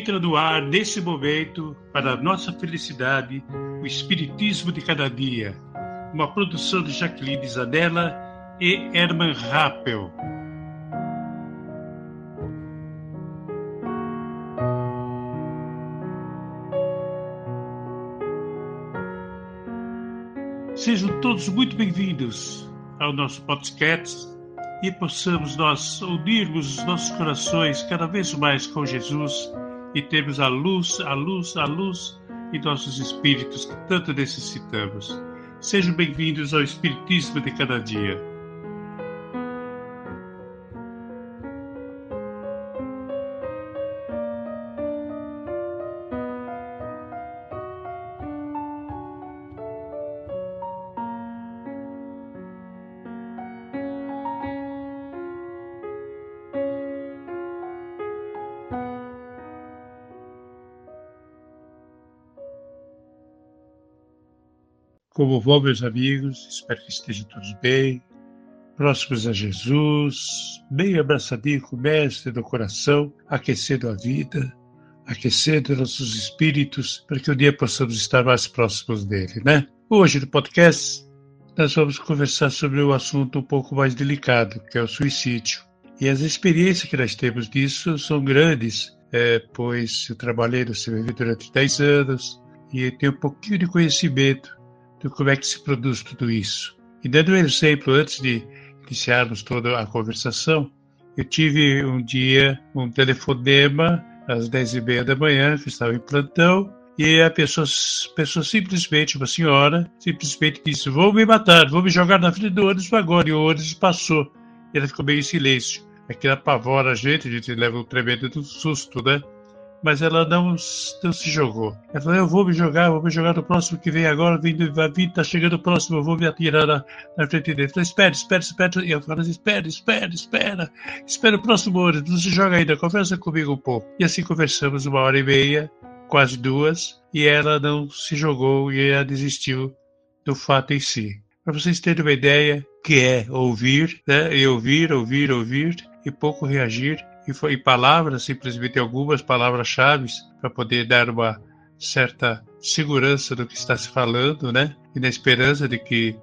Entra no ar, nesse momento, para nossa felicidade, o Espiritismo de Cada Dia, uma produção de Jacqueline Zanella e Herman Rappel. Sejam todos muito bem-vindos ao nosso podcast e possamos nós unirmos os nossos corações cada vez mais com Jesus e termos a luz, a luz, a luz em nossos espíritos que tanto necessitamos. Sejam bem-vindos ao Espiritismo de cada dia. Como vão, meus amigos? Espero que estejam todos bem, próximos a Jesus, bem abraçadinho com o Mestre do coração, aquecendo a vida, aquecendo nossos espíritos, para que um dia possamos estar mais próximos dele, né? Hoje no podcast nós vamos conversar sobre um assunto um pouco mais delicado, que é o suicídio. E as experiências que nós temos disso são grandes, é, pois eu trabalhei no CVV durante 10 anos e tenho um pouquinho de conhecimento de como é que se produz tudo isso. E dando um exemplo, antes de iniciarmos toda a conversação, eu tive um dia um telefonema às dez e meia da manhã, que estava em plantão, e a pessoa, pessoa simplesmente, uma senhora, simplesmente disse: Vou me matar, vou me jogar na frente do ônibus agora. E o ônibus passou. E ela ficou meio em silêncio. Aquilo apavora a gente, a gente leva um tremendo susto, né? Mas ela não, não se jogou. Ela falou: Eu vou me jogar, vou me jogar no próximo que vem agora, vindo, vai tá chegando o próximo, eu vou me atirar na, na frente dele. Falei: Espera, espera, espera. E eu falei: Espera, espera, espera, espera o próximo ônibus, não se joga ainda, conversa comigo um pouco. E assim conversamos uma hora e meia, quase duas, e ela não se jogou e ela desistiu do fato em si. Para vocês terem uma ideia, que é ouvir, né? E ouvir, ouvir, ouvir, e pouco reagir e, foi, palavras, simplesmente algumas palavras-chave para poder dar uma certa segurança do que está se falando, né? E na esperança de que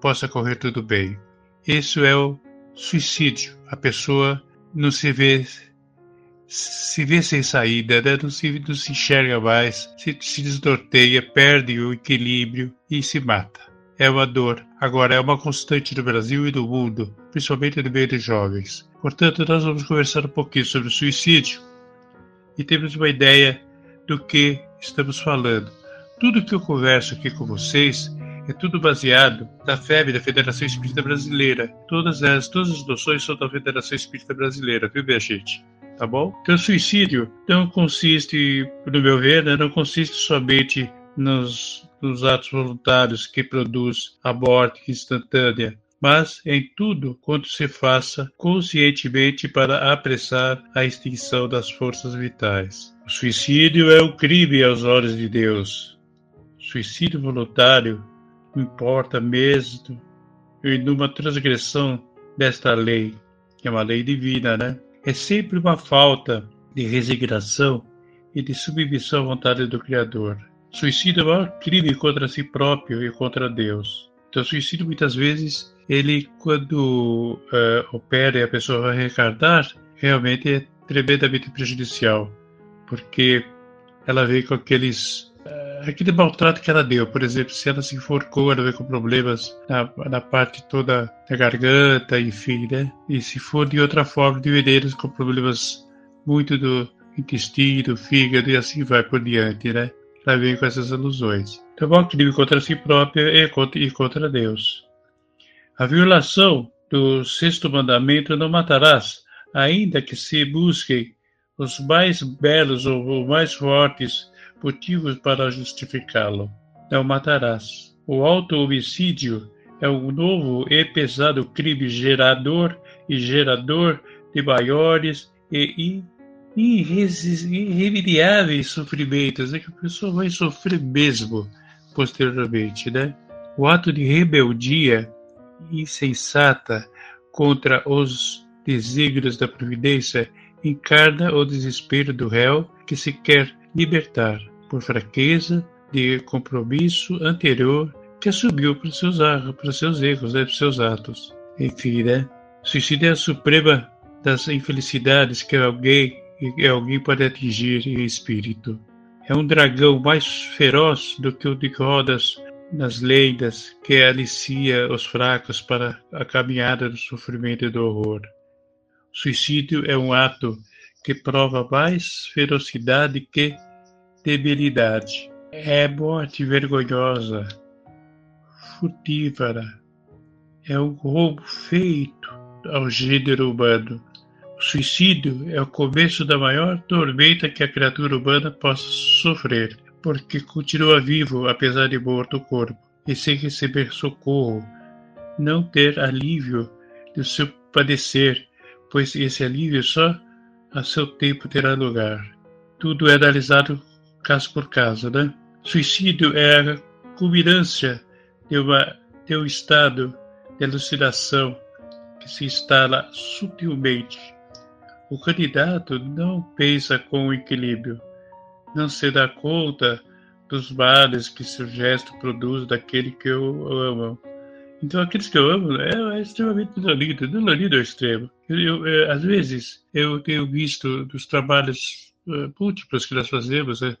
possa correr tudo bem. Isso é o suicídio. A pessoa não se vê se vê sem saída, né? não, se, não se enxerga mais, se, se desnorteia, perde o equilíbrio e se mata. É uma dor. Agora, é uma constante no Brasil e no mundo, principalmente no meio de jovens. Portanto, nós vamos conversar um pouquinho sobre o suicídio e temos uma ideia do que estamos falando. Tudo que eu converso aqui com vocês é tudo baseado na FEB, da Federação Espírita Brasileira. Todas as, todas as noções são da Federação Espírita Brasileira, viu, minha gente? Tá bom? Então, o suicídio não consiste, no meu ver, né, não consiste somente nos, nos atos voluntários que produz a morte instantânea, mas em tudo quanto se faça conscientemente para apressar a extinção das forças vitais. O suicídio é um crime aos olhos de Deus. Suicídio voluntário importa mesmo em uma transgressão desta lei, que é uma lei divina, né? É sempre uma falta de resignação e de submissão à vontade do Criador. Suicídio é o maior crime contra si próprio e contra Deus. Então, o suicídio muitas vezes, ele quando uh, opera e a pessoa vai reencarnar, realmente é tremendamente prejudicial, porque ela vem com aqueles uh, aquele maltrato que ela deu, por exemplo, se ela se enforcou, ela vem com problemas na, na parte toda da garganta, enfim, né? E se for de outra forma, de venenos com problemas muito do intestino, fígado e assim vai por diante, né? Ela vem com essas alusões. Então, é um crime contra si própria e contra, e contra Deus. A violação do sexto mandamento não matarás, ainda que se busquem os mais belos ou mais fortes motivos para justificá-lo. Não matarás. O auto-homicídio é um novo e pesado crime gerador e gerador de maiores e irremediáveis sofrimentos. É que a pessoa vai sofrer mesmo posteriormente, né? O ato de rebeldia insensata contra os desígnios da providência encarna o desespero do réu que se quer libertar por fraqueza de compromisso anterior que assumiu para seus, para seus erros, né, para seus atos. Enfim, né? Suicídio é a suprema das infelicidades que alguém, que alguém pode atingir em espírito. É um dragão mais feroz do que o de rodas nas lendas que alicia os fracos para a caminhada do sofrimento e do horror. O suicídio é um ato que prova mais ferocidade que debilidade. É morte vergonhosa, furtívala. É um roubo feito ao gênero humano. O suicídio é o começo da maior tormenta que a criatura humana possa sofrer, porque continua vivo apesar de morto o corpo, e sem receber socorro, não ter alívio do seu padecer, pois esse alívio só a seu tempo terá lugar. Tudo é analisado caso por caso, né? Suicídio é a culminância de, uma, de um estado de alucinação que se instala sutilmente. O candidato não pensa com equilíbrio, não se dá conta dos males que seu gesto produz daquele que o ama. Então, aqueles que eu amo é, é extremamente dolorido, dolorido ao extremo. Eu, eu, é, às vezes, eu tenho visto dos trabalhos uh, múltiplos que nós fazemos uh,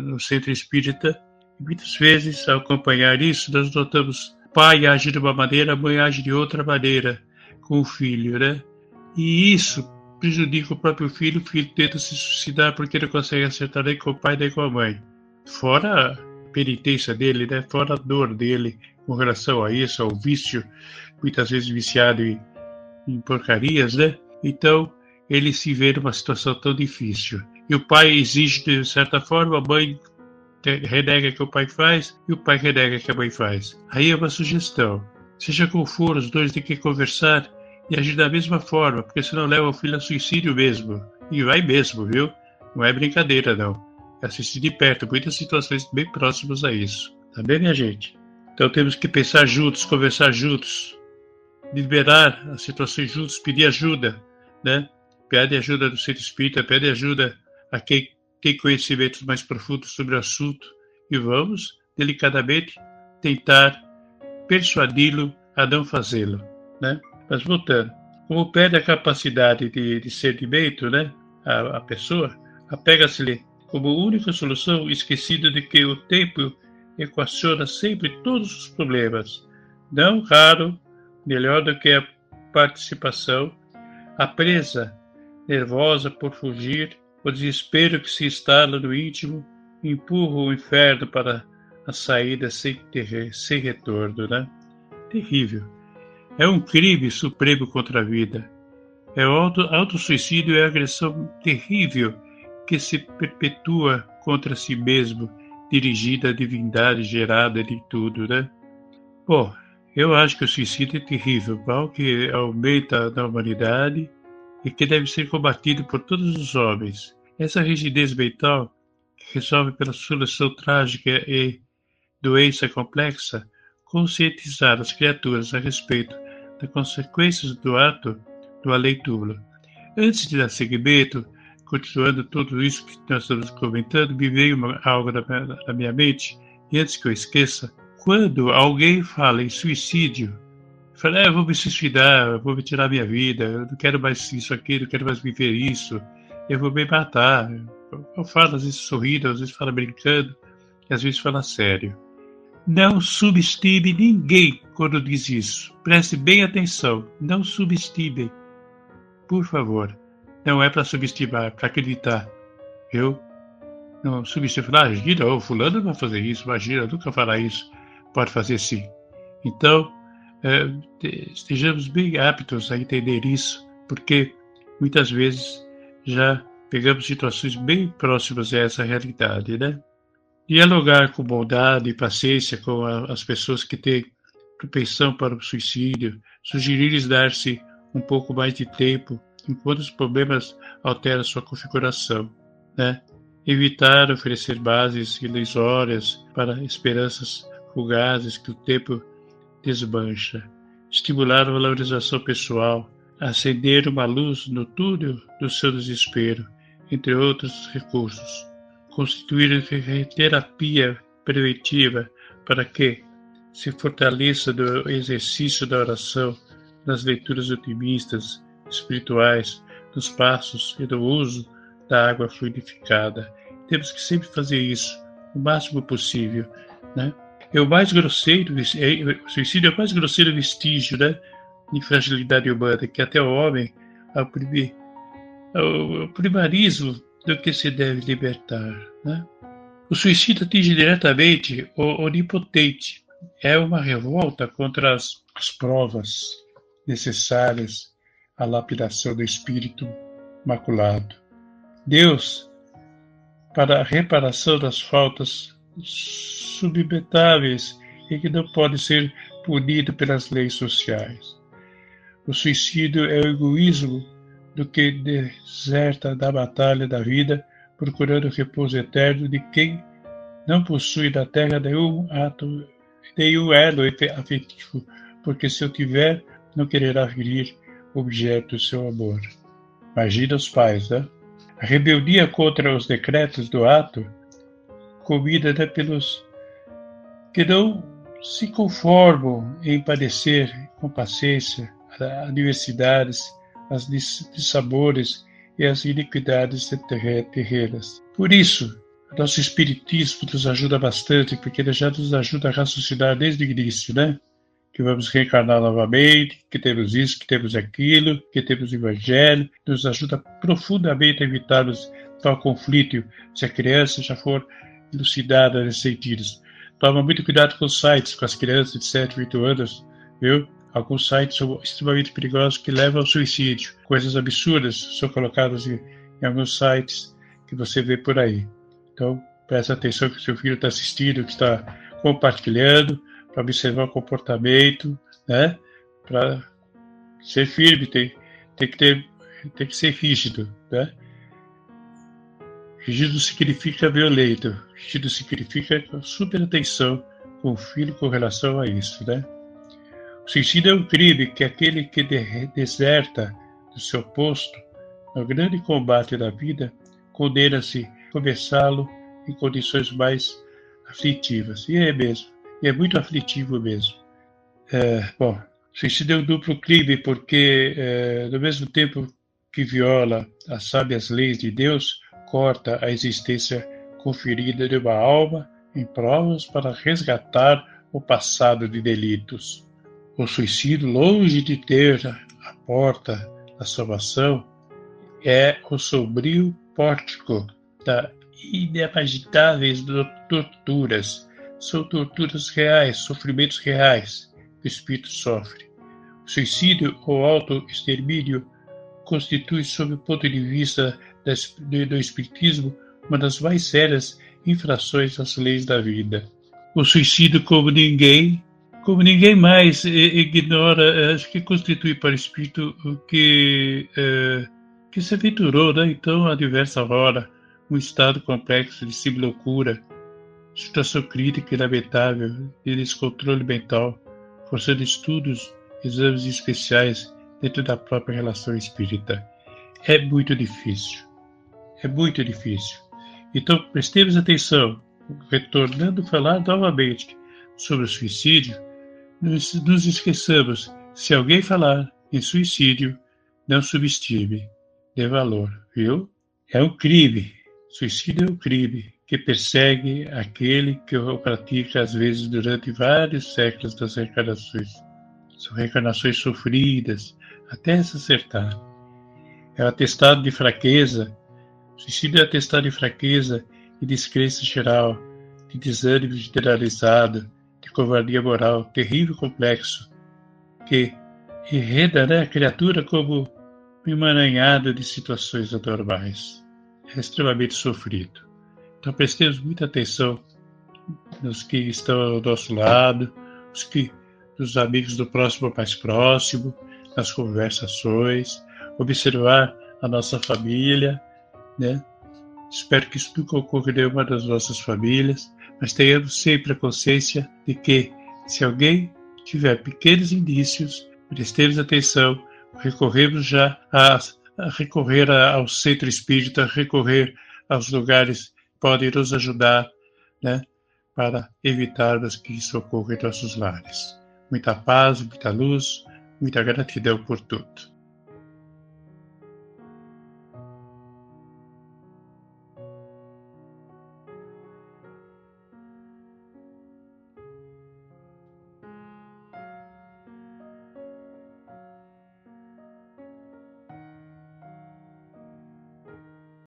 no centro espírita, muitas vezes, ao acompanhar isso, nós notamos pai age de uma maneira, mãe age de outra maneira com o filho, né? E isso prejudica o próprio filho, o filho tenta se suicidar porque não consegue acertar nem com o pai nem com a mãe. Fora a penitência dele, né? Fora a dor dele com relação a isso, ao vício, muitas vezes viciado em, em porcarias, né? Então, ele se vê numa situação tão difícil. E o pai exige de certa forma, a mãe renega que o pai faz e o pai renega que a mãe faz. Aí é uma sugestão. Seja como for, os dois têm que conversar e agir da mesma forma, porque senão leva o filho a suicídio mesmo. E vai mesmo, viu? Não é brincadeira, não. É assistir de perto muitas situações bem próximas a isso. Tá bem, minha gente? Então temos que pensar juntos, conversar juntos, liberar as situações juntos, pedir ajuda, né? Pede ajuda do centro espírita, pede ajuda a quem tem conhecimentos mais profundos sobre o assunto e vamos, delicadamente, tentar persuadi-lo a não fazê-lo, né? Mas voltando, como perde a capacidade de discernimento, né? A, a pessoa apega-se-lhe como única solução, esquecido de que o tempo equaciona sempre todos os problemas, não raro, melhor do que a participação, a presa, nervosa por fugir, o desespero que se instala no íntimo, empurra o inferno para a saída sem, ter, sem retorno, né? Terrível. É um crime supremo contra a vida. É o auto, auto-suicídio é a agressão terrível que se perpetua contra si mesmo dirigida à divindade gerada de tudo, né? Bom, eu acho que o suicídio é terrível, mal que aumenta na humanidade e que deve ser combatido por todos os homens. Essa rigidez mental, que resolve pela solução trágica e doença complexa, conscientizar as criaturas a respeito das consequências do ato do além-túmulo. Antes de dar seguimento, continuando tudo isso que nós estamos comentando, me veio uma, algo na na minha mente, e antes que eu esqueça, quando alguém fala em suicídio, fala, ah, eu vou me suicidar, vou me tirar minha vida, eu não quero mais isso aqui, não quero mais viver isso, eu vou me matar. Eu falo às vezes sorrindo, às vezes falo brincando, e às vezes falo sério. Não subestime ninguém quando diz isso. Preste bem atenção. Não subestime. Por favor. Não é para subestimar, é para acreditar. Eu não subestimar. Ah, imagina, o fulano vai fazer isso, imagina, nunca fará isso. Pode fazer sim. Então, é, estejamos bem aptos a entender isso, porque muitas vezes já pegamos situações bem próximas a essa realidade, né? Dialogar com bondade e paciência com a, as pessoas que têm propensão para o suicídio, sugerir-lhes dar-se um pouco mais de tempo enquanto os problemas alteram sua configuração, né? Evitar oferecer bases ilusórias para esperanças fugazes que o tempo desmancha. Estimular a valorização pessoal, acender uma luz no túnel do seu desespero, entre outros recursos. Constituir terapia preventiva para que se fortaleça do exercício da oração, das leituras otimistas, espirituais, dos passos e do uso da água fluidificada. Temos que sempre fazer isso o máximo possível, né? É o mais grosseiro, é, o suicídio é o mais grosseiro vestígio, né, de fragilidade humana, que até o homem ao primarismo do que se deve libertar, né? O suicídio atinge diretamente o onipotente. É uma revolta contra as, as provas necessárias à lapidação do espírito maculado. Deus, para a reparação das faltas submetáveis e que não podem ser punidos pelas leis sociais. O suicídio é o egoísmo do que deserta da batalha da vida, procurando o repouso eterno de quem não possui na terra nenhum ato, nenhum elo afetivo, porque se eu tiver, não quererá ferir objeto do seu amor. Imagina os pais, né? A rebeldia contra os decretos do ato, comida né, pelos que não se conformam em padecer com paciência as diversidades, as dissabores e as iniquidades terrenas. Por isso, nosso Espiritismo nos ajuda bastante, porque ele já nos ajuda a raciocinar desde o início, né? que vamos reencarnar novamente, que temos isso, que temos aquilo, que temos o Evangelho, nos ajuda profundamente a evitarmos tal conflito se a criança já for elucidada nesses sentidos. Toma muito cuidado com os sites, com as crianças de 7, 8 anos, viu? Alguns sites são extremamente perigosos que levam ao suicídio. Coisas absurdas são colocadas em, alguns sites que você vê por aí. Então, preste atenção que seu filho está assistindo, que está compartilhando, para observar o comportamento, né? Para ser firme, tem, tem que ter, tem que ser rígido, né? Rígido significa violento, rígido significa super atenção com o filho com relação a isso, né? O suicídio é um crime que aquele que deserta do seu posto no grande combate da vida condena-se a começá-lo em condições mais aflitivas. E é mesmo. E é muito aflitivo mesmo. É, bom, suicídio é um duplo crime porque, é, ao mesmo tempo que viola as sábias leis de Deus, corta a existência conferida de uma alma em provas para resgatar o passado de delitos. O suicídio, longe de ter a porta da salvação, é o sombrio pórtico da inimagináveis torturas são torturas reais, sofrimentos reais que o espírito sofre. O suicídio ou auto-extermínio constitui, sob o ponto de vista do espiritismo, uma das mais sérias infrações às leis da vida. O suicídio, como ninguém, como ninguém mais ignora, acho que constitui para o espírito o que, é, que se aventurou, né? então, a diversa hora, um estado complexo de loucura, situação crítica e lamentável de descontrole mental, forçando estudos, exames especiais dentro da própria relação espírita. É muito difícil. É muito difícil. Então, prestemos atenção, retornando a falar novamente sobre o suicídio, nos, esqueçamos, se alguém falar em suicídio, não subestime, dê valor, viu? É um crime. Suicídio é um crime que persegue aquele que o pratica às vezes durante vários séculos das reencarnações. São reencarnações sofridas até se acertar. É o atestado de fraqueza, suicídio é atestado de fraqueza e descrença geral, de desânimo generalizado, covardia moral, terrível complexo, que enreda né, a criatura como um emaranhado de situações anormais. É extremamente sofrido. Então prestemos muita atenção nos que estão ao nosso lado, os que, os amigos do próximo mais próximo, nas conversações, observar a nossa família, né? Espero que isso nunca ocorra em nenhuma das nossas famílias, mas tenhamos sempre a consciência de que, se alguém tiver pequenos indícios, prestemos atenção, recorremos já a, a recorrer ao centro espírita, recorrer aos lugares que podem nos ajudar, né, para evitarmos que isso ocorra em nossos lares. Muita paz, muita luz, muita gratidão por tudo.